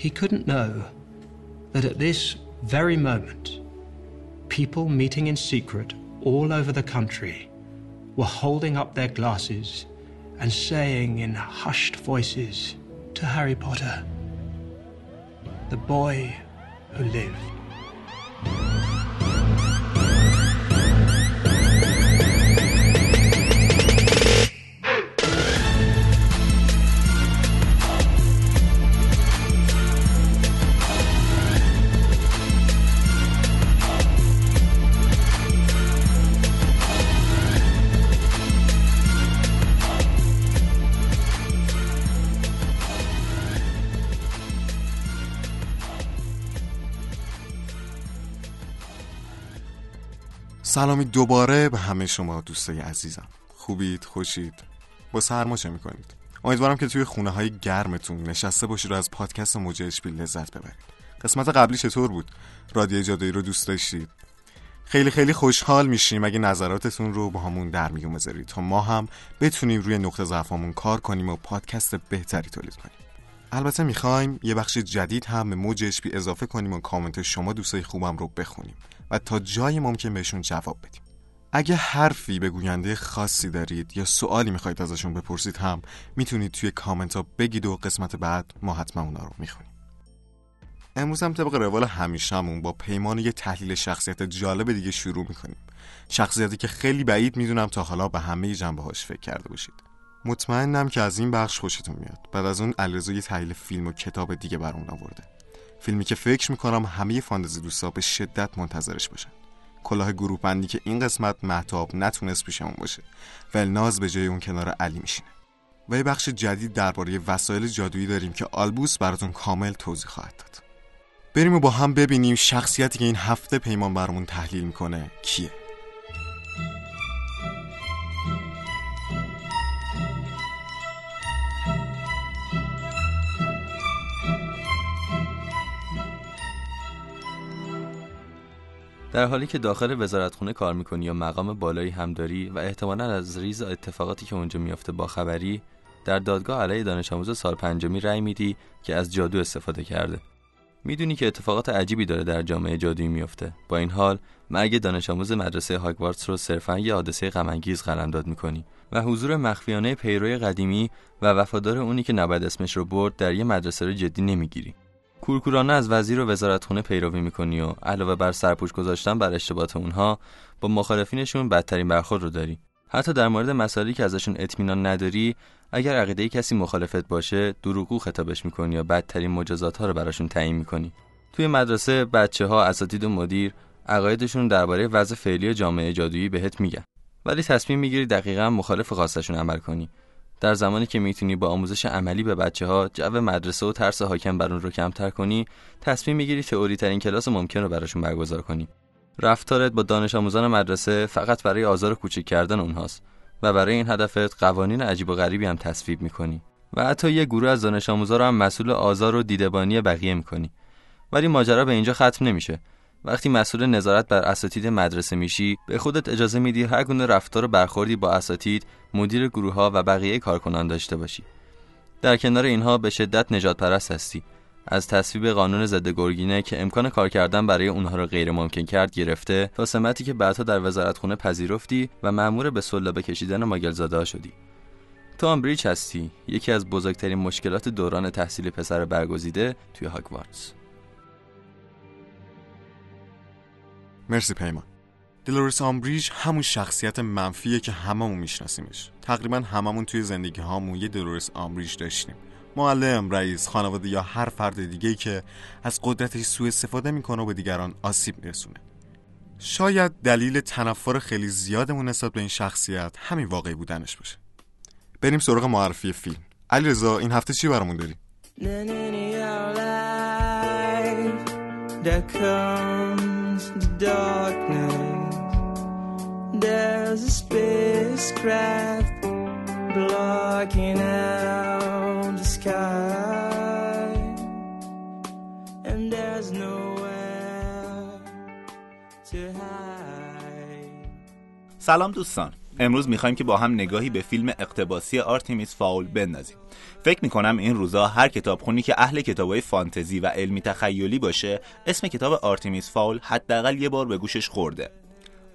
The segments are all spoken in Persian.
he couldn't know that at this very moment, people meeting in secret all over the country were holding up their glasses and saying in hushed voices to Harry Potter, the boy who lived. سلامی دوباره به همه شما دوستای عزیزم. خوبید خوشید. با سرما چه می‌کنید؟ امیدوارم که توی خونه های گرمتون نشسته باشید و از پادکست موج اشپیل لذت ببرید. قسمت قبلی چطور بود؟ رادیو جادویی رو دوست داشتید؟ خیلی خیلی خوشحال میشیم اگه نظراتتون رو با همون در میون بذارید تا ما هم بتونیم روی نقطه ضعفمون کار کنیم و پادکست بهتری تولید کنیم. البته می‌خوایم یه بخش جدید هم به موج اشپی اضافه کنیم و کامنت شما دوستای خوبم رو بخونیم و تا جای ممکن بهشون جواب بدیم. اگه حرفی به گوینده خاصی دارید یا سوالی می‌خواید ازشون بپرسید هم می‌تونید توی کامنت ها بگید و قسمت بعد ما حتما اونا رو می‌خونیم. امروز هم طبق روال همیشهمون با پیمان یه تحلیل شخصیت جالب دیگه شروع می‌کنیم. شخصیتی که خیلی بعید می‌دونم تا حالا به همه جنبه هاش فکر کرده باشید. مطمئنم که از این بخش خوشتون میاد. بعد از اون علیرضا یه تحلیل فیلم و کتاب دیگه برامون آورده. فیلمی که فکر می‌کنم همه فانتزی دوستا به شدت منتظرش باشن. کلاه گروه بندی که این قسمت محتاب نتونست پیشمون باشه. و ناز به جای اون کنار علی میشینه. و یه بخش جدید درباره وسایل جادویی داریم که آلبوس براتون کامل توضیح خواهد داد. بریم و با هم ببینیم شخصیتی که این هفته پیمان برامون تحلیل می‌کنه کیه. در حالی که داخل وزارتخونه کار می‌کنی یا مقام بالایی هم داری و احتمالا از ریز اتفاقاتی که اونجا میافته با خبری در دادگاه علیه دانش آموز سال پنجمی رأی میدی که از جادو استفاده کرده. می‌دونی که اتفاقات عجیبی داره در جامعه جادویی میافته. با این حال مرگ دانش آموز مدرسه هاگوارتس رو صرفا یه حادثه غمانگیز قلمداد می‌کنی و حضور مخفیانه پیروی قدیمی و وفادار اونی که نباید اسمش رو برد در یه مدرسه رو جدی نمی‌گیری. کورکورانه از وزیر و وزارتخونه پیروی می‌کنی و علاوه بر سرپوش گذاشتن بر اشتباهات اونها با مخالفینشون بدترین برخورد رو داری. حتی در مورد مسائلی که ازشون اطمینان نداری اگر عقیده کسی مخالفت باشه دروغگو خطابش می‌کنی یا بدترین مجازات ها رو براشون تعیین می‌کنی. توی مدرسه بچه ها اساتید و مدیر عقایدشون درباره وضع فعلی جامعه جادویی بهت میگن. ولی تصمیم می‌گیری دقیقا مخالف خواستشون عمل کنی. در زمانی که می‌تونی با آموزش عملی به بچه ها جو مدرسه و ترس حاکم بر اون رو کمتر کنی تصمیم می‌گیری تئوری ترین کلاس ممکن رو براشون برگزار کنی. رفتارت با دانش آموزان مدرسه فقط برای آزار و کوچک کردن اونهاست و برای این هدفت قوانین عجیب و غریبی هم تصویب می‌کنی و حتی یه گروه از دانش آموزا رو هم مسئول آزار و دیدبانی بقیه می‌کنی. ولی ماجرا به اینجا ختم نمیشه. وقتی مسئول نظارت بر اساتید مدرسه میشی به خودت اجازه میدی هر گونه رفتار و برخوردی با اساتید مدیر گروه ها و بقیه کارکنان داشته باشی. در کنار اینها به شدت نجات پرست هستی. از تصویب قانون ضد گرگینه که امکان کار کردن برای اونها را غیر ممکن کرد گرفته تا سمتی که بعدها در وزارتخونه پذیرفتی و مأمور به سلابه کشیدن ماگلزاده شدی. تو آمبریج هستی یکی از بزرگترین مشکلات دوران تحصیل پسر برگزیده توی هاگوارتس. مرسی پیمان. دلورس آمبریج همون شخصیت منفیه که هممون میشناسیمش. تقریبا هممون توی زندگی هامون یه دلورس آمبریج داشتیم. معلم، رئیس، خانواده یا هر فرد دیگه که از قدرتش سوء استفاده می‌کنه و به دیگران آسیب میرسونه. شاید دلیل تنفر خیلی زیادمون نسبت به این شخصیت همین واقعی بودنش باشه. بریم سراغ معرفی فیلم. علی رضا این هفته چی برامون داری؟ darkness. There's a spacecraft blocking out the sky, and there's nowhere to hide. سلام دوستان امروز می‌خوایم که با هم نگاهی به فیلم اقتباسی آرتیمیس فاول بندازیم. فکر می‌کنم این روزا هر کتابخونی که اهل کتابای فانتزی و علمی تخیلی باشه اسم کتاب آرتیمیس فاول حداقل یه بار به گوشش خورده.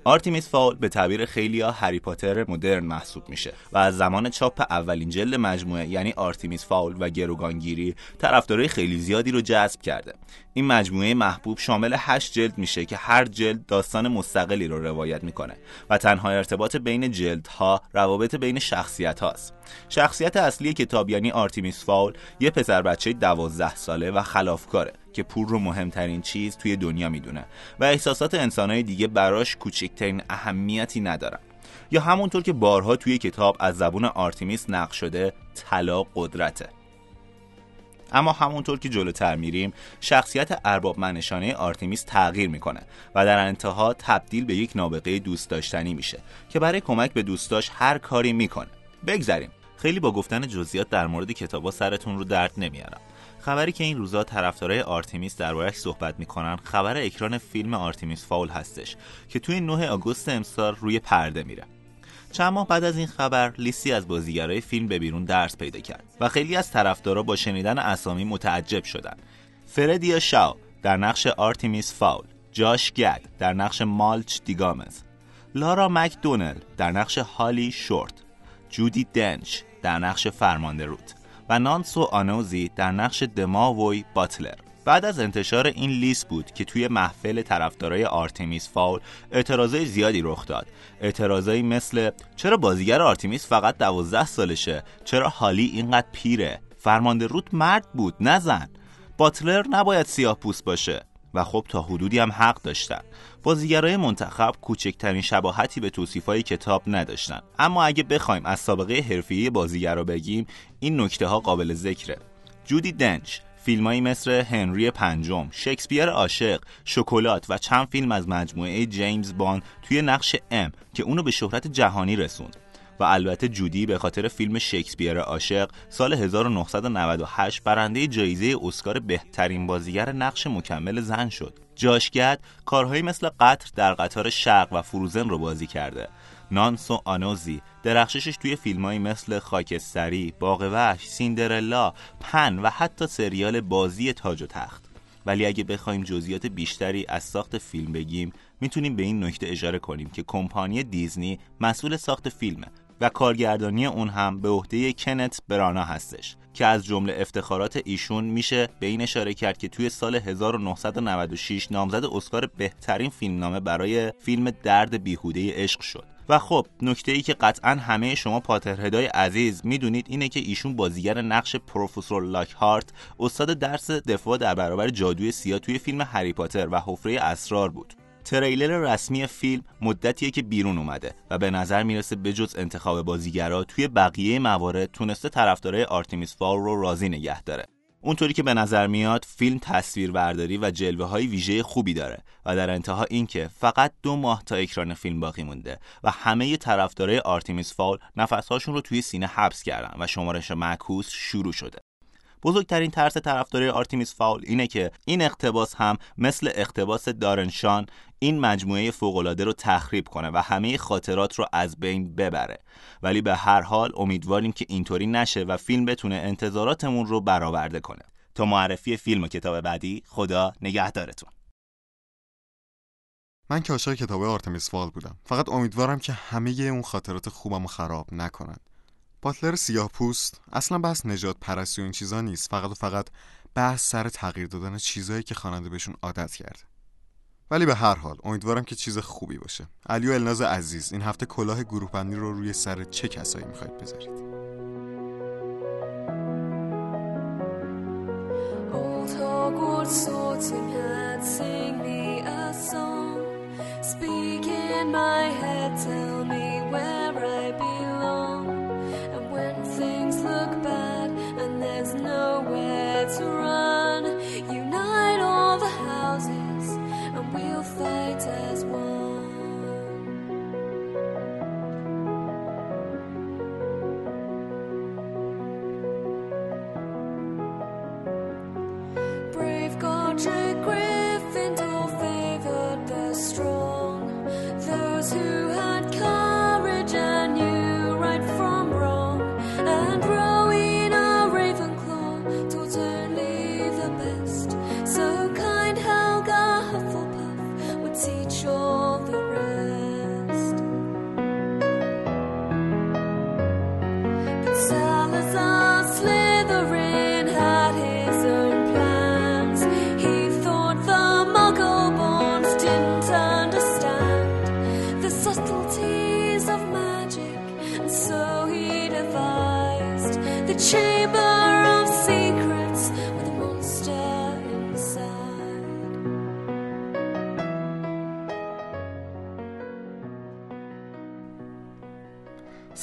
آرتیمیس فاول به تعبیر خیلی ها هری پاتر مدرن محسوب میشه و از زمان چاپ اولین جلد مجموعه یعنی آرتیمیس فاول و گروگانگیری طرفدارای خیلی زیادی رو جذب کرده. این مجموعه محبوب شامل 8 جلد میشه که هر جلد داستان مستقلی رو روایت می‌کنه و تنها ارتباط بین جلدها روابط بین شخصیت هاست. شخصیت اصلی کتاب یعنی آرتیمیس فاول یه پسر بچه 12 ساله و خلافکاره. که پول رو مهمترین چیز توی دنیا می‌دونه و احساسات انسانهای دیگه براش کوچکترین اهمیتی ندارن. یا همونطور که بارها توی کتاب از زبون آرتیمیس نقل شده طلا قدرته. اما همونطور که جلوتر میریم شخصیت ارباب منشانه آرتیمیس تغییر می‌کنه و در انتها تبدیل به یک نابغه دوست داشتنی میشه که برای کمک به دوستاش هر کاری می‌کنه. بگذریم. خیلی با گفتن جزئیات در مورد کتابا سرتون رو درد نمیارم. خبری که این روزا طرفدارای آرتیمیس دربارهش صحبت می‌کنن خبر اکران فیلم آرتیمیس فاول هستش که توی 9 آگوست امسال روی پرده میره. چند ماه بعد از این خبر لیستی از بازیگرای فیلم به بیرون درز پیدا کرد و خیلی از طرفدارا با شنیدن اسامی متعجب شدن. فردیا شاو در نقش آرتیمیس فاول جاش گد در نقش مالچ دیگامز لارا مکدونل در نقش هالی شورت جودی دنچ در نقش فرمانده روت. و نانسو آنوزی در نقش دوموی باتلر. بعد از انتشار این لیست بود که توی محفل طرفدارای آرتمیس فاول اعتراضای زیادی رخ داد. اعتراضایی مثل چرا بازیگر آرتمیس فقط 12 سالشه؟ چرا هالی اینقدر پیره؟ فرمانده روت مرد بود نه زن باتلر نباید سیاه پوست باشه. و خب تا حدودی هم حق داشتن. بازیگرای منتخب کوچکترین شباهتی به توصیفهای کتاب نداشتن. اما اگه بخوایم از سابقه حرفه‌ای بازیگرا بگیم این نکته ها قابل ذکره. جودی دنچ فیلمایی مثل هنری پنجم، شکسپیر عاشق، شکلات و چند فیلم از مجموعه جیمز بان توی نقش ام که اونو به شهرت جهانی رسوند. و البته جودی به خاطر فیلم شکسپیر عاشق سال 1998 برنده جایزه اسکار بهترین بازیگر نقش مکمل زن شد. جاشگد کارهایی مثل قطر در قطار شرق و فروزن رو بازی کرده. نانسو آنوزی درخششش توی فیلمایی مثل خاکستری، باغ وحش، سیندرلا، پن و حتی سریال بازی تاج و تخت. ولی اگه بخوایم جزئیات بیشتری از ساخت فیلم بگیم می‌تونیم به این نکته اشاره کنیم که کمپانی دیزنی مسئول ساخت فیلمه و کارگردانی اون هم به عهده کنت برانا هستش که از جمله افتخارات ایشون میشه به این اشاره کرد که توی سال 1996 نامزد اسکار بهترین فیلمنامه برای فیلم درد بیهوده عشق شد. و خب نکته ای که قطعا همه شما Potterhead ای عزیز می‌دونید اینه که ایشون بازیگر نقش پروفسور لاک هارت استاد درس دفاع در برابر جادوی سیاه توی فیلم هری پاتر و حفره اسرار بود. تریلر رسمی فیلم مدتیه که بیرون اومده و به نظر می‌رسه بجز انتخاب بازیگرا توی بقیه موارد تونسته طرفدارای آرتیمیس فال رو راضی نگه داره. اونطوری که به نظر میاد فیلم تصویربرداری و جلوه های ویژه خوبی داره و در انتها اینکه فقط دو ماه تا اکران فیلم باقی مونده و همه طرفدارای آرتیمیس فال نفسهاشون رو توی سینه حبس کردن و شمارش معکوس شروع شده. بزرگترین ترس طرفدارای آرتیمیس فاول اینه که این اقتباس هم مثل اقتباس دارن شان این مجموعه فوق‌العاده رو تخریب کنه و همه خاطرات رو از بین ببره. ولی به هر حال امیدواریم که اینطوری نشه و فیلم بتونه انتظاراتمون رو برآورده کنه. تا معرفی فیلم و کتاب بعدی خدا نگهدارتون. من که عاشق کتاب آرتمیس فال بودم. فقط امیدوارم که همه اون خاطرات خوبم خراب نکنن. باتلر سیاه پوست اصلا بحث نجات پرستی و این چیزا نیست. فقط و فقط بحث سر تغییر دادن چیزایی که خواننده بهشون عادت کرده. ولی به هر حال امیدوارم که چیز خوبی باشه. علی و الناز عزیز این هفته کلاه گروه بندی رو روی سر چه کسایی می‌خواید بذارید. Speak in my head, tell me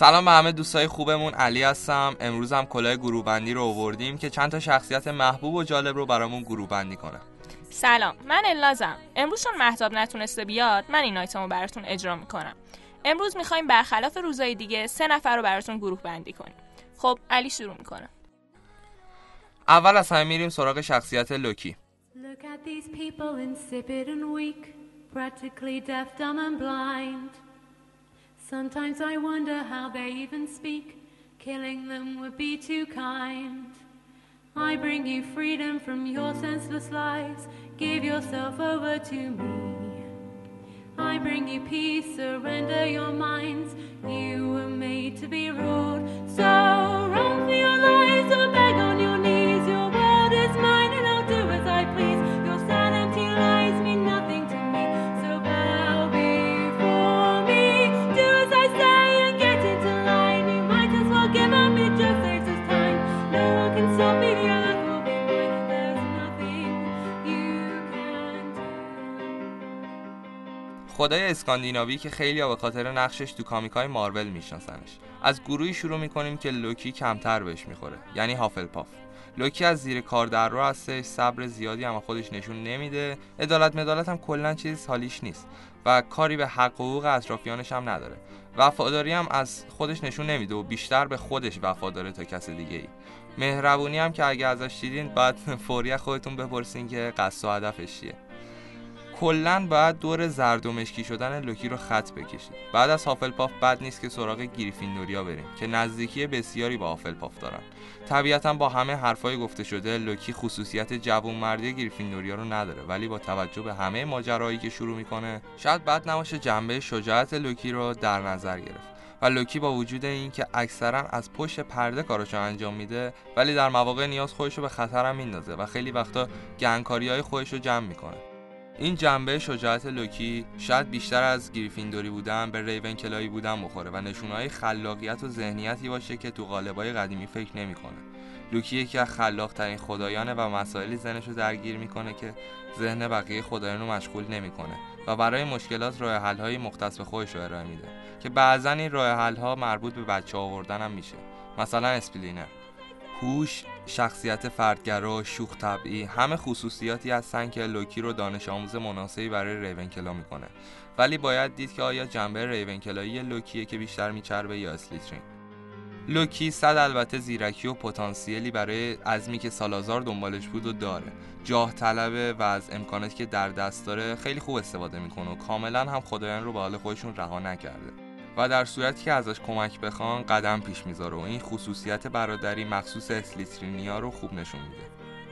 سلام به همه دوستای خوبمون. علی هستم. امروز هم کلاه گروه بندی رو آوردیم که چند تا شخصیت محبوب و جالب رو برامون گروه بندی کنه. سلام من النازم امروز چون مهتاب نتونسته بیاد من این آیتم رو براتون اجرا می‌کنم. امروز می‌خوایم برخلاف روزای دیگه سه نفر رو براتون گروه بندی کنیم. خب علی شروع می‌کنه. اول از همه میریم سراغ شخصیت لوکی. Look at these people insipid and weak, practically deaf, dumb, and blind. Sometimes I wonder how they even speak. Killing them would be too kind. I bring you freedom from your senseless lies. Give yourself over to me. I bring you peace, surrender your minds. You were made to be ruled. So run for your lives or beg on your خدای اسکاندیناوی که خیلی به خاطر نقشش تو comic ای مارول میشناسنش. از گروهی شروع می‌کنیم که لوکی کمتر بهش می‌خوره یعنی هافلپاف. لوکی از زیر کار در رو هستش صبر زیادی هم خودش نشون نمیده. عدالت مدالت هم کلا چیزی حالیش نیست و کاری به حق حقوق اطرافیانش هم نداره. وفاداری هم از خودش نشون نمیده و بیشتر به خودش وفاداره تا کس دیگه ای مهربونی هم که اگه ازش دیدین بعد فوری خودتون بپرسین که قصد و هدفش چیه. کلا باید دور زرد و مشکی شدن لوکی رو خط بکشید. بعد از هافلپاف بد نیست که سراغ گریفیندوریا بریم که نزدیکی بسیاری با هافلپاف دارن. طبیعتا با همه حرفای گفته شده لوکی خصوصیت جوانمردی گریفیندوریا رو نداره ولی با توجه به همه ماجرایی که شروع می‌کنه شاید بد نباشه جنبه شجاعت لوکی رو در نظر گرفت. و لوکی با وجود اینکه اکثرا از پشت پرده کاراشو انجام میده ولی در مواقع نیاز خودش رو به خطر میندازه و خیلی وقتا گندکاری های خودش رو جمع می‌کنه. این جنبه شجاعت لوکی شاید بیشتر از گریفیندوری بودن به ریون کلایی بودن بخوره و نشونه‌ای خلاقیت و ذهنیتی باشه که تو قالبای قدیمی فکر نمی‌کنه. لوکی یکی از خلاق ترین خدایانه و مسائلی ذهنش رو درگیر می‌کنه که ذهن بقیه خدایان رو مشغول نمی‌کنه و برای مشکلات راه حل های مختص به خودش رو ارائه میده که بعضا این راه حل ها مربوط به بچه آوردن هم میشه مثلا اسلیپنیر هوش، شخصیت فردگرا، شوخ طبعی همه خصوصیاتی هستن که لوکی رو دانش آموز مناسبی برای ریونکلا می‌کنه. ولی باید دید که آیا جنبه ریونکلایی لوکیه که بیشتر میچربه یا اسلیترین. لوکی صد البته زیرکی و پتانسیلی برای عظمتی که سالازار دنبالش بود رو داره. جاه طلبه و از امکاناتی که در دست داره خیلی خوب استفاده می‌کنه و کاملا هم خدایان رو به حال خودشون رها نکرده. و در صورتی که ازش کمک بخوان قدم پیش می‌ذاره و این خصوصیت برادری مخصوص اسلیترینیا رو خوب نشون میده.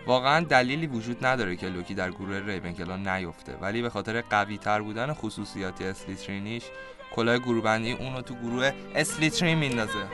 واقعا دلیلی وجود نداره که لوکی در گروه ریونکلا نیفته ولی به خاطر قوی تر بودن خصوصیات اسلیترینیش کلاه گروه بندی اون تو گروه اسلیترین میندازه.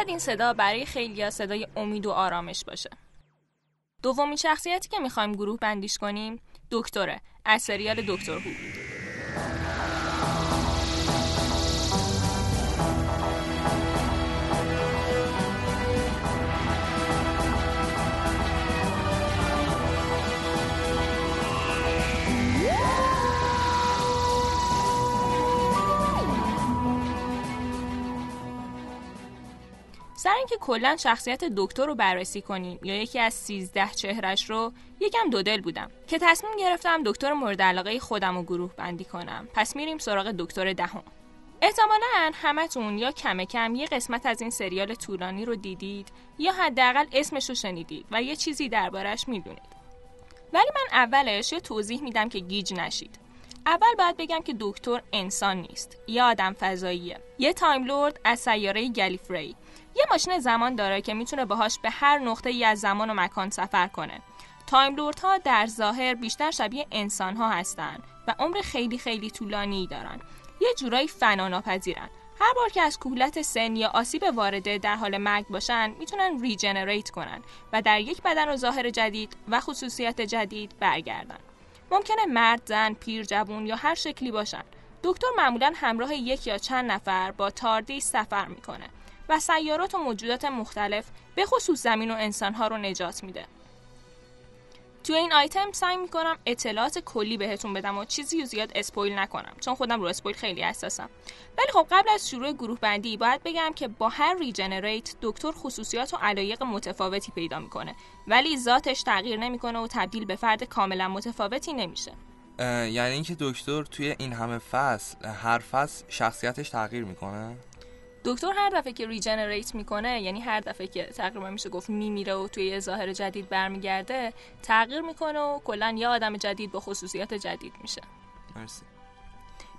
شاید این صدا برای خیلی صدای امید و آرامش باشه. دومین شخصیتی که می‌خوایم گروه بندیش کنیم دکتره از سریال دکتر هو. اینکه کلا شخصیت دکتر رو بررسی کنیم. یا یکی از 13 چهرش رو یکم دودل بودم. که تصمیم گرفتم دکتر مورد علاقه خودم رو گروه بندی کنم. پس میریم سراغ دکتر دهم. احتمالا همتون یا کم کم یه قسمت از این سریال طولانی رو دیدید یا حداقل اسمش رو شنیدید و یه چیزی دربارش می‌دونید. ولی من اولش یه توضیح میدم که گیج نشید. اول باید بگم که دکتر انسان نیست. یه آدم فضاییه. یه Time Lord از سیاره گلیفری. یه ماشین زمان داره که می‌تونه باهاش به هر نقطه ای از زمان و مکان سفر کنه. Time ها در ظاهر بیشتر شبیه انسان ها هستند و عمر خیلی خیلی طولانی دارن. یه جورایی فنا ناپذیرن هر بار که از کهولت سن یا آسیب وارده در حال مرگ باشن می‌تونن regenerate کنن و در یک بدن و ظاهر جدید و خصوصیت جدید برگردن. ممکنه مرد، زن، پیر، جوون یا هر شکلی باشن. دکتر معمولا همراه یک یا چند نفر با تاردیس سفر می‌کنه. و سیارات و موجودات مختلف به خصوص زمین و انسانها رو نجات میده. تو این آیتم سعی می‌کنم اطلاعات کلی بهتون بدم و چیزی رو زیاد spoil نکنم چون خودم رو spoil خیلی حساسم ولی خب قبل از شروع گروه بندی باید بگم که با هر regenerate دکتر خصوصیات و علایق متفاوتی پیدا می‌کنه. ولی ذاتش تغییر نمی‌کنه و تبدیل به فرد کاملا متفاوتی نمیشه. یعنی اینکه دکتر توی این همه فصل هر فصل شخصیتش تغییر می‌کنه؟ دکتر هر دفعه که ریجنریت می‌کنه یعنی هر دفعه که تقریبا میشه گفت میمیره و توی یه ظاهر جدید برمیگرده تغییر می‌کنه و کلا یه آدم جدید با خصوصیات جدید میشه. مرسی.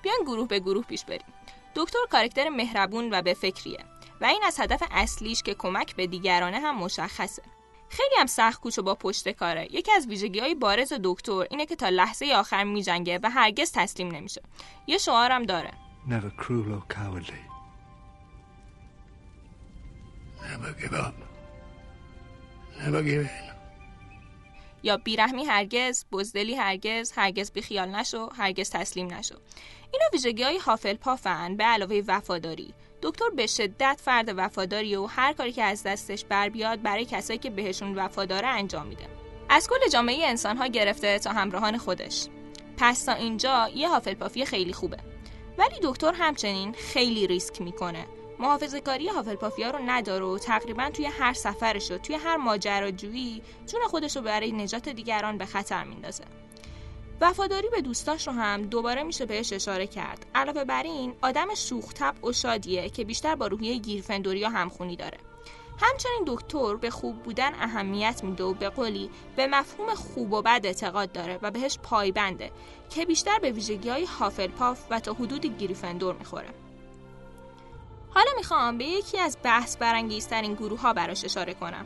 بیان گروه به گروه پیش بریم. دکتر کارکتر مهربون و به فکریه و این از هدف اصلیش که کمک به دیگرانه هم مشخصه. خیلی هم سخت کوچ و با پشت کاره. یکی از ویژگی های بارز دکتر اینه که تا لحظه آخر میجنگه و هرگز تسلیم نمیشه. یه شعارم داره. Never cruel or cowardly. Never give up. Never give in. یا بیرحمی هرگز بزدلی هرگز هرگز بیخیال نشو هرگز تسلیم نشو. اینا ویژگی های حافل پافن به علاوه وفاداری. دکتر به شدت فرد وفاداری و هر کاری که از دستش بر بیاد برای کسایی که بهشون وفاداره انجام میده. از کل جامعه انسان ها گرفته تا همراهان خودش. پس تا اینجا یه حافل پافی خیلی خوبه. ولی دکتر همچنین خیلی ریسک می‌کنه. محافظه کاری هافلپافیا رو نداره و تقریبا توی هر سفرش و توی هر ماجراجویی جون خودش رو برای نجات دیگران به خطر میندازه. وفاداری به دوستاش رو هم دوباره میشه بهش اشاره کرد. علاوه بر این آدم شوختب و شادیه که بیشتر با روحیه گیرفندوریا همخونی داره. همچنین دکتر به خوب بودن اهمیت میده و به قولی به مفهوم خوب و بد اعتقاد داره و بهش پایبنده که بیشتر به ویژگی های هافلپاف و تا حدود گریفندور می‌خوره. حالا می‌خوام به یکی از بحث برانگیزترین گروه ها براش اشاره کنم.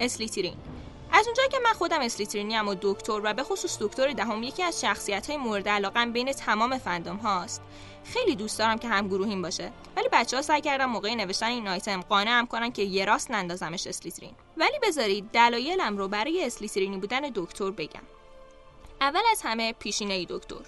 اسلیترین. از اونجایی که من خودم اسلیترینی و دکتر و به خصوص دکتر دهم یکی از شخصیت های مورد علاقم بین تمام فندوم هاست. خیلی دوست دارم که هم گروهیم باشه. ولی بچه ها سعی کردم موقع نوشتن این آیتم قانعم کنن که یه راست نندازمش اسلیترین. ولی بذارید دلایلم رو برای اسلیترینی بودن دکتر بگم. اول از همه پیشینه دکتر.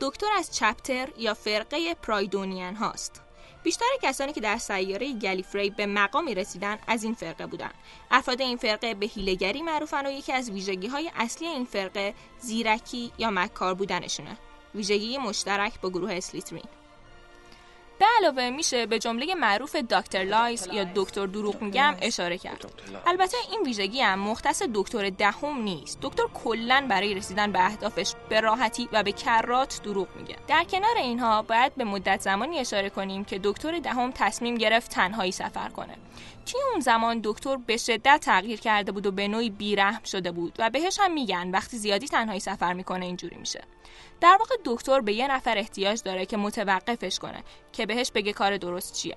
دکتر از چپتر یا فرقه پرایدونیان هاست. بیشتر کسانی که در سیاره گلیفری به مقامی رسیدن از این فرقه بودند. افراد این فرقه به هیلگری معروفن و یکی از ویژگی های اصلی این فرقه زیرکی یا مکار بودنشونه. ویژگی مشترک با گروه اسلیترین. به علاوه میشه به جمله معروف Doctor lies یا دکتر دروغ میگه اشاره کرد. البته این ویژگی هم مختص دکتر دهم نیست. دکتر کلا برای رسیدن به اهدافش به راحتی و به کرات دروغ میگه. در کنار اینها باید به مدت زمانی اشاره کنیم که دکتر دهم تصمیم گرفت تنهایی سفر کنه. توی اون زمان دکتر به شدت تغییر کرده بود و به نوعی بیرحم شده بود و بهش هم میگن وقتی زیادی تنهایی سفر می‌کنه اینجوری میشه. در واقع دکتر به یه نفر احتیاج داره که متوقفش کنه که بهش بگه کار درست چیه.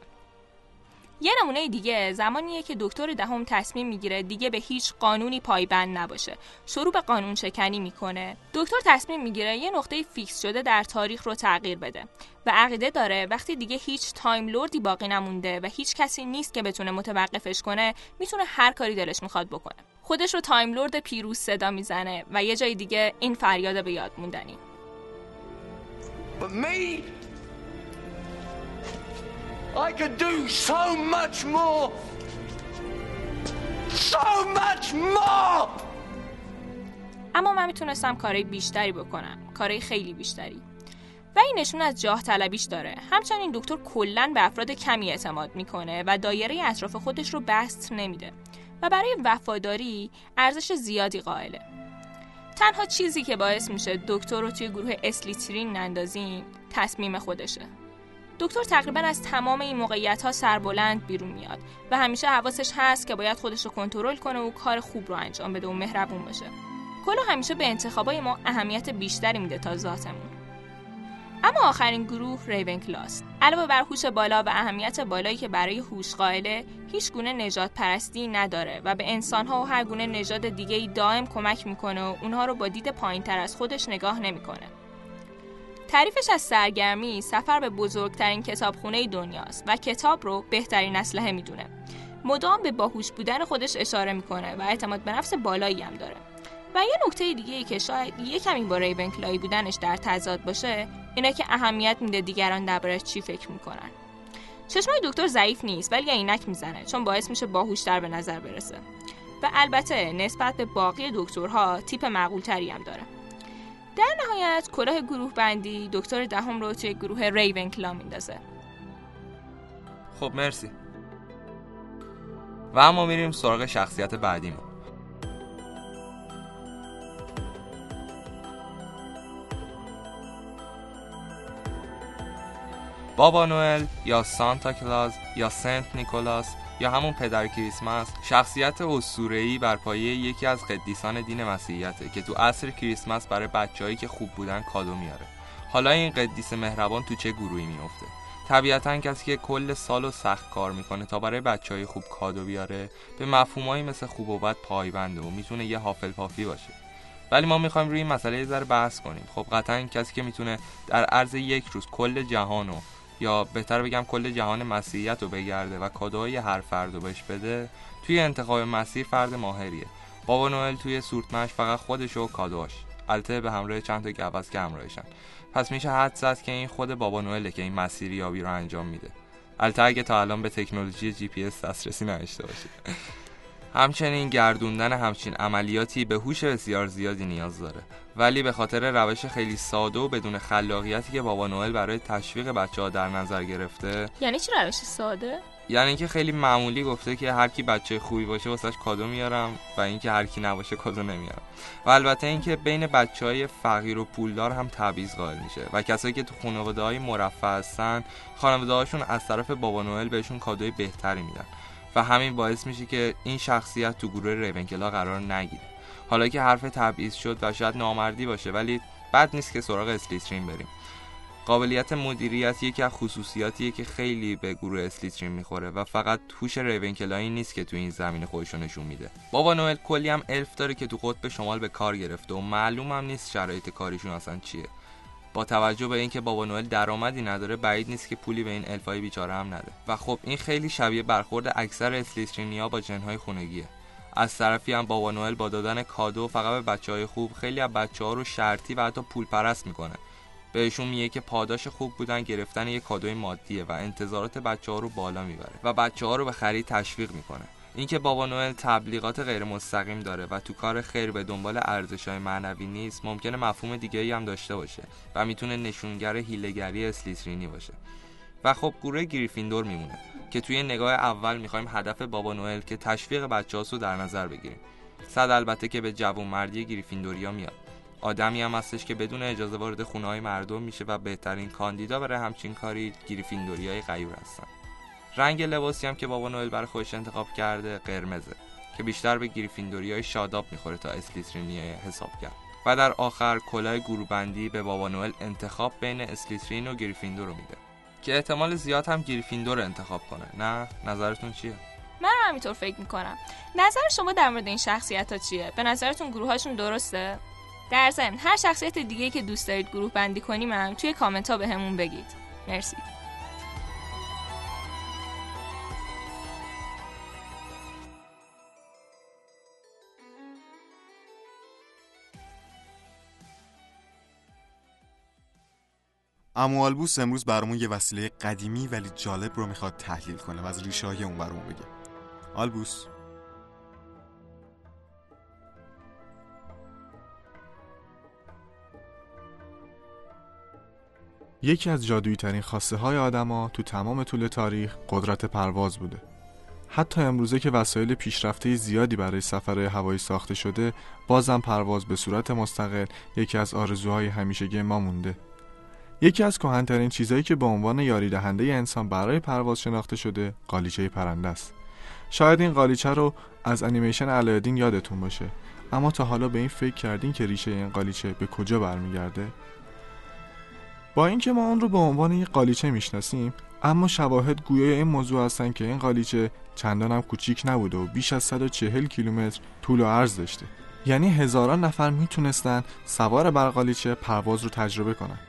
یه نمونه دیگه زمانیه که دکتر دهم تصمیم می‌گیره دیگه به هیچ قانونی پایبند نباشه. شروع به قانون شکنی می‌کنه. دکتر تصمیم می‌گیره یه نقطه fix شده در تاریخ رو تغییر بده و عقیده داره وقتی دیگه هیچ Time Lord ی باقی نمونده و هیچ کسی نیست که بتونه متوقفش کنه می‌تونه هر کاری دلش می‌خواد بکنه. خودش رو Time Lord پیروز صدا می‌زنه و یه جای دیگه این فریاد به یاد موندنی. I could do so much more. So much more! اما من می‌تونستم کارهای بیشتری بکنم. کارهای خیلی بیشتری. و این نشون از جاه طلبیش داره. همچنین دکتر کلا به افراد کمی اعتماد می‌کنه و دایره اطراف خودش رو بست نمیده و برای وفاداری ارزش زیادی قائله. تنها چیزی که باعث میشه دکتر رو توی گروه اسلیترین نندازیم تصمیم خودشه. دکتر تقریبا از تمام این موقعیت ها سربلند بیرون میاد و همیشه حواسش هست که باید خودش رو کنترل کنه و کار خوب رو انجام بده و مهربون باشه. کلا همیشه به انتخابای ما اهمیت بیشتری میده تا ذاتمون. اما آخرین گروه ریون کلاس علاوه بر هوش بالا و اهمیت بالایی که برای هوش قائله هیچ گونه نجات پرستی نداره و به انسانها و هر گونه نژاد دیگه دائم کمک می‌کنه و اونها رو با دید پایین تر از خودش نگاه نمی‌کنه. تعریفش از سرگرمی سفر به بزرگترین کتابخونه دنیاست و کتاب رو بهترین اسلحه می‌دونه. مدام به باهوش بودن خودش اشاره می‌کنه و اعتماد به نفس بالایی هم داره. و یه نکته دیگه ای که شاید یه کمی با ریونکلای بودنش در تضاد باشه اینه که اهمیت میده دیگران دربارش چی فکر می‌کنن. چشمای دکتر ضعیف نیست ولی عینک می‌زنه چون باعث میشه باهوشتر به نظر برسه. و البته نسبت به باقی دکترها تیپ معقولتری هم داره. در نهایت کلاه گروه بندی دکتر دهم رو توی گروه ریونکلا میندازه. خب مرسی. و اما میریم سراغ شخصیت بعدیمون. بابا نوئل یا سانتا کلاز یا سنت نیکولاس یا همون پدر کریسمس شخصیت اسطوره‌ای بر پایه یکی از قدیسان دین مسیحیته که تو عصر کریسمس برای بچههایی که خوب بودن کادو میاره. حالا این قدیس مهربان تو چه گروهی میفته طبیعتا کسی که کل سال و سخت کار می‌کنه تا برای بچه های خوب کادو بیاره به مفهومایی مثل خوب و بد پایبنده و می‌تونه یه حافل پافی باشه. ولی ما می‌خوایم روی این مسئله یه ذره بحث کنیم. خب قطعا کسی که می‌تونه در عرض یک روز کل جهان و یا بهتر بگم کل جهان مسیحیت رو بگرده و کادوهای هر فرد رو بهش بده توی انتخاب مسیر فرد ماهریه. بابا نوئل توی سورتمش فقط خودش و کادوهاش البته به همراه چند تا گوزن که همراهشن. پس میشه حدس زد که این خود بابا نوئله که این مسیریابی رو انجام میده. البته اگه تا الان به تکنولوژی جی پی اس دسترسی نداشته باشید همچنین گردوندن همچین عملیاتی به هوش بسیار زیادی نیاز داره. ولی به خاطر روش خیلی ساده و بدون خلاقیتی که بابا نوئل برای تشویق بچه ها در نظر گرفته. یعنی چی روش ساده؟ یعنی اینکه خیلی معمولی گفته که هر کی بچه خوبی باشه واسش کادو میارم و اینکه هر کی نباشه کادو نمیارم. و البته اینکه بین بچه های فقیر و پولدار هم تبعیض قائل میشه و کسایی که تو خانواده های مرفه هستن خانواده هاشون از طرف بابا نوئل بهشون کادوی بهتری میدن. و همین باعث میشه که این شخصیت تو گروه ریونکلا قرار نگیره. حالا که حرف تبعیض شد و شاید نامردی باشه ولی بد نیست که سراغ اسلیترین بریم. قابلیت مدیریت یکی از خصوصیاتیه که خیلی به گروه اسلیترین می‌خوره و فقط هوش ریونکلایی نیست که تو این زمین خودشو نشون میده. بابا نوئل کلی هم الف داره که تو قطب شمال به کار گرفته و معلوم هم نیست شرایط کاریشون اصلا چیه. با توجه به اینکه بابا نوئل درآمدی نداره بعید نیست که پولی به این الفای بیچاره هم نده. و خب این خیلی شبیه برخورد اکثر اسلیترینیا با جنهای خونگیه. از طرفی هم بابا نوئل با دادن کادو فقط به بچه های خوب خیلی از بچه ها رو شرطی و حتی پول پرست می‌کنه. بهشون میگه که پاداش خوب بودن گرفتن یه کادوی مادیه و انتظارات بچه ها رو بالا می‌بره و بچه ها رو به خرید تشویق می‌کنه. اینکه بابا نوئل تبلیغات غیر مستقیم داره و تو کار خیر به دنبال ارزش های معنوی نیست ممکنه مفهوم دیگه هم داشته باشه و می‌تونه نشونگر هیلگری اسلیترینی باشه. و خب گروه گریفیندور میمونه. که توی نگاه اول می‌خوایم هدف بابا نوئل که تشویق بچه رو در نظر بگیریم. صد البته که به جوون مردی گریفیندوریا میاد. آدمی هم هستش که بدون اجازه وارد خونه های مردم میشه و بهترین کاندیدا برای همچین کاری گریفیندوری های غیور هستن. رنگ لباسی هم که بابا نوئل برای خودش انتخاب کرده قرمزه که بیشتر به گریفیندوری های شاداب می‌خوره تا اسلیترینی حساب کرد. و در آخر کلاه گروبندی به بابا نوئل انتخاب بین اسلیترین و گریفیندور رو میده. که احتمال زیاد هم گریفیندور انتخاب کنه. نه؟ نظرتون چیه؟ من رو همینطور فکر می‌کنم. نظر شما در مورد این شخصیت ها چیه؟ به نظرتون گروهاشون درسته؟ در ضمن هر شخصیت دیگه که دوست دارید گروه بندی کنیم هم توی کامنت ها به همون بگید. مرسی. اما آلبوس امروز برامون یه وسیله قدیمی ولی جالب رو می‌خواد تحلیل کنه و از ریشه های اون برامون بگه. آلبوس. یکی از جادویی ترین خواسته های آدما تو تمام طول تاریخ قدرت پرواز بوده. حتی امروزه که وسایل پیشرفته زیادی برای سفر هوایی ساخته شده بازم پرواز به صورت مستقل یکی از آرزوهای همیشگی ما مونده. یکی از کهنترین چیزهایی که به عنوان یاری دهنده انسان برای پرواز شناخته شده قالیچه پرنده است. شاید این قالیچه رو از انیمیشن علایالدین یادتون باشه اما تا حالا به این فکر کردین که ریشه این قالیچه به کجا برمیگرده؟ با اینکه ما اون رو به عنوان یک قالیچه می‌شناسیم اما شواهد گویای این موضوع هستن که این قالیچه چندان هم کوچیک نبوده و بیش از 140 کیلومتر طول و عرض داشته. یعنی هزاران نفر می‌تونستن سوار بر قالیچه پرواز رو تجربه کنن.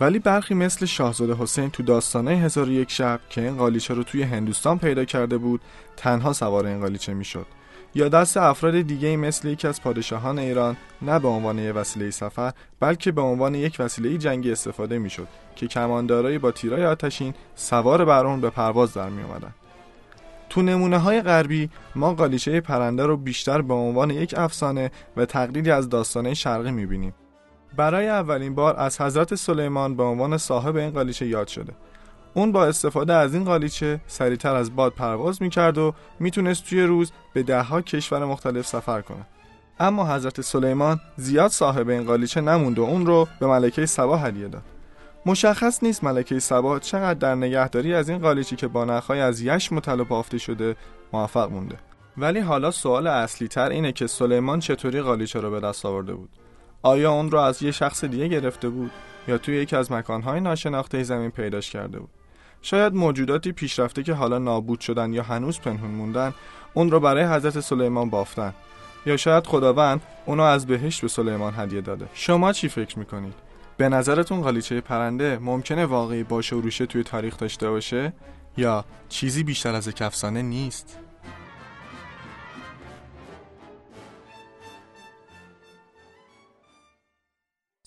ولی برخی مثل شاهزاده حسین تو داستانه هزار یک شب که این قالیچه رو توی هندوستان پیدا کرده بود تنها سوار این قالیچه می‌شد یا دست افراد دیگه مثل یکی از پادشاهان ایران نه به عنوان یک وسیله سفر بلکه به عنوان یک وسیله جنگی استفاده می‌شد که کماندارایی با تیرای آتشین سوار بر اون به پرواز در می اومدن. تو نمونه های غربی ما قالیچه پرنده رو بیشتر به عنوان یک افسانه و تقلیدی از داستانه شرقی می‌بینیم برای اولین بار از حضرت سلیمان به عنوان صاحب این قالیچه یاد شده. اون با استفاده از این قالیچه سریعتر از باد پرواز می‌کرد و می‌تونست توی روز به دهها کشور مختلف سفر کنه. اما حضرت سلیمان زیاد صاحب این قالیچه نموند و اون رو به ملکه سبا هدیه داد. مشخص نیست ملکه سبا چقدر در نگهداری از این قالیچی که با نخهای از یش مطلع بافته شده موفق مونده. ولی حالا سوال اصلی تر اینه که سلیمان چطوری قالیچه رو به دست آورده بود؟ آیا اون رو از یه شخص دیگه گرفته بود یا توی یکی از مکانهای ناشناخته زمین پیداش کرده بود؟ شاید موجوداتی پیشرفته که حالا نابود شدن یا هنوز پنهون موندن اون رو برای حضرت سلیمان بافتن. یا شاید خداوند اونو از بهشت به سلیمان هدیه داده. شما چی فکر می‌کنید؟ به نظرتون قالیچه پرنده ممکنه واقعی باشه و روشه توی تاریخ داشته باشه؟ یا چیزی بیشتر از یک افسانه نیست؟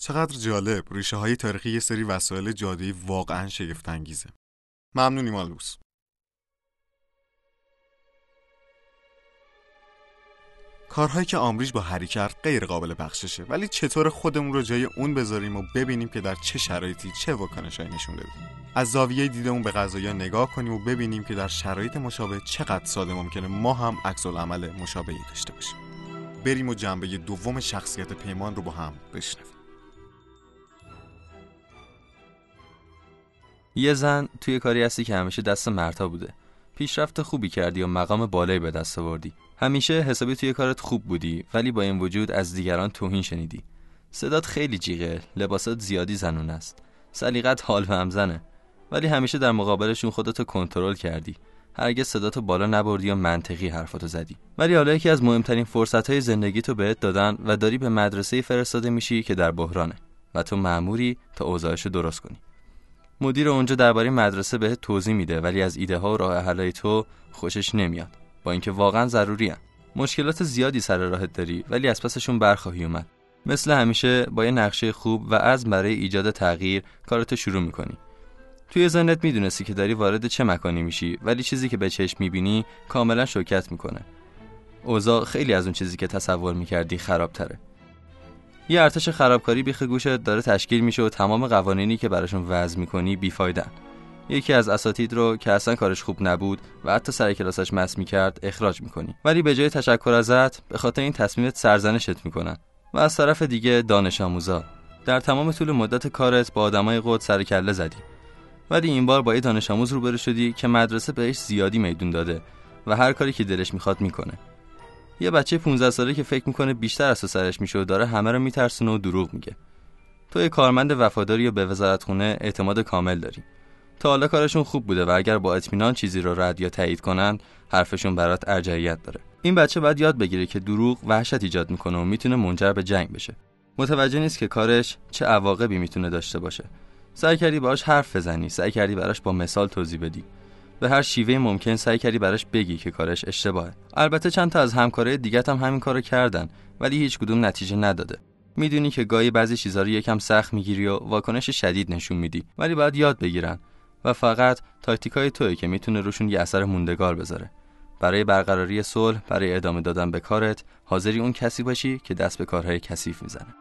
چقدر جالب ریشه های تاریخی یه سری وسایل جادویی واقعا شگفت انگیزه ممنونی مالوس کارهایی که آمریج با هری کرد غیر قابل بخششه ولی چطور خودمون رو جای اون بذاریم و ببینیم که در چه شرایطی چه واکنشایی نشون داده از زاویه دیدمون به غذایا نگاه کنیم و ببینیم که در شرایط مشابه چقدر ساده ممکنه ما هم عکس عمل مشابهی داشته باشیم. بریم و جنبه دوم شخصیت پیمان رو با هم بشنویم. یه زن توی کاری هستی که همیشه دست مرتا بوده. پیشرفت خوبی کردی و مقام بالایی به دست آوردی. همیشه حسابی توی کارت خوب بودی ولی با این وجود از دیگران توهین شنیدی. صدات خیلی جیغه لباسات زیادی زنون است. سلیقت حال و همزنه ولی همیشه در مقابلشون خودتو کنترل کردی. هرگز صداتو بالا نبردی و منطقی حرفاتو زدی. ولی حالا یکی از مهمترین فرصت های زندگی تو بهت دادن و داری به مدرسه فرستاده میشی که در بحرانه. و تو معموری تا اوضاعشو درست کنی. مدیر اونجا درباره مدرسه بهت توضیح میده ولی از ایده ها و راه حلای تو خوشش نمیاد. با اینکه واقعا ضروری هن. مشکلات زیادی سر راهت داری ولی از پسشون برخواهی اومد. مثل همیشه با یه نقشه خوب و از برای ایجاد تغییر کارتو شروع می‌کنی. توی ذهنت می‌دونستی که داری وارد چه مکانی میشی ولی چیزی که به چشم می‌بینی کاملا شوکت می‌کنه. اوضاع خیلی از اون چیزی که تصور می‌کردی خرابتره. یه ارتش خرابکاری بیخ گوشت داره تشکیل میشه و تمام قوانینی که براشون وضع می‌کنی بیفایدن. یکی از اساتید رو که اصلا کارش خوب نبود و حتی سر کلاسش مس می‌کرد اخراج می‌کنی. ولی به جای تشکر ازت به خاطر این تصمیمت سرزنشت می‌کنن و از طرف دیگه دانش آموزا. در تمام طول مدت کارت با آدمای قد سر کله زدی. ولی این بار با یه دانش آموز روبرو شدی که مدرسه بهش زیادی میدون داده و هر کاری که دلش می‌خواد می‌کنه. یه بچه 15 ساله که فکر می‌کنه بیشتر از سرش میشه و داره همه رو میترسونه و دروغ میگه. تو یه کارمند وفاداری و به وزارتخونه اعتماد کامل داری. تا حالا کارشون خوب بوده و اگر با اطمینان چیزی رو رد یا تایید کنند حرفشون برات ارجحیت داره. این بچه باید یاد بگیره که دروغ وحشت ایجاد می‌کنه و می‌تونه منجر به جنگ بشه. متوجه نیست که کارش چه عواقبی می‌تونه داشته باشه. سعی کردی باهاش حرف بزنی سعی کردی براش با مثال توضیح بدی. به هر شیوه ممکن سعی کردی براش بگی که کارش اشتباهه. البته چند تا از همکارای دیگه هم همین کارو کردن ولی هیچ کدوم نتیجه نداده. می‌دونی که گاهی بعضی چیزا رو یکم سخت می‌گیری و واکنش شدید نشون میدی ولی باید یاد بگیرن. و فقط تاکتیکای توی که می‌تونه روشون یه اثر موندگار بذاره. برای برقراری صلح برای ادامه دادن به کارت حاضری اون کسی باشی که دست به کارهای کثیف می‌زنه.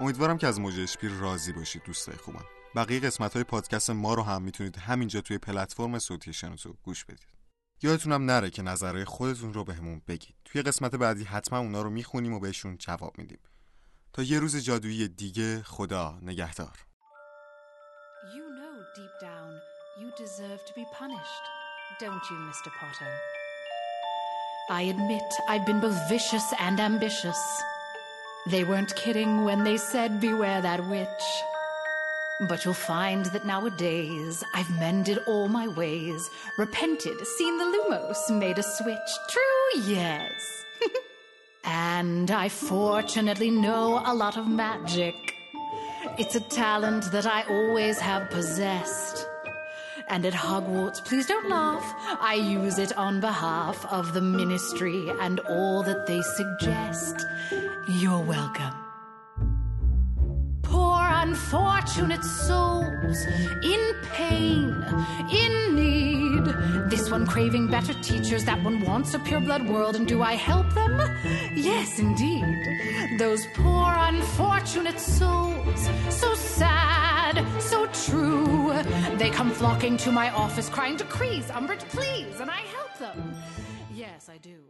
امیدوارم که از موج اشپیر راضی باشید دوستای خوبم بقیه قسمت های پادکست ما رو هم می‌تونید همینجا توی پلتفرم صوتی شنوتو گوش بدید یادتونم نره که نظرهای خودتون رو بهمون به بگید توی قسمت بعدی حتما اونا رو می‌خونیم و بهشون جواب میدیم تا یه روز جادویی دیگه خدا نگهدار You know deep down you deserve to be punished, don't you, Mr. Potter? I admit I've been both vicious and ambitious. They weren't kidding when they said, Beware that witch. But you'll find that nowadays I've mended all my ways, repented, seen the Lumos, made a switch. True, yes. and I fortunately know a lot of magic. It's a talent that I always have possessed. And at Hogwarts, please don't laugh, I use it on behalf of the ministry and all that they suggest. You're welcome. Poor unfortunate souls in pain, in need. This one craving better teachers, that one wants a pure blood world, and do I help them? Yes, indeed. Those poor unfortunate souls, so sad, so true. They come flocking to my office crying decrees, Umbridge, please, and I help them. Yes, I do.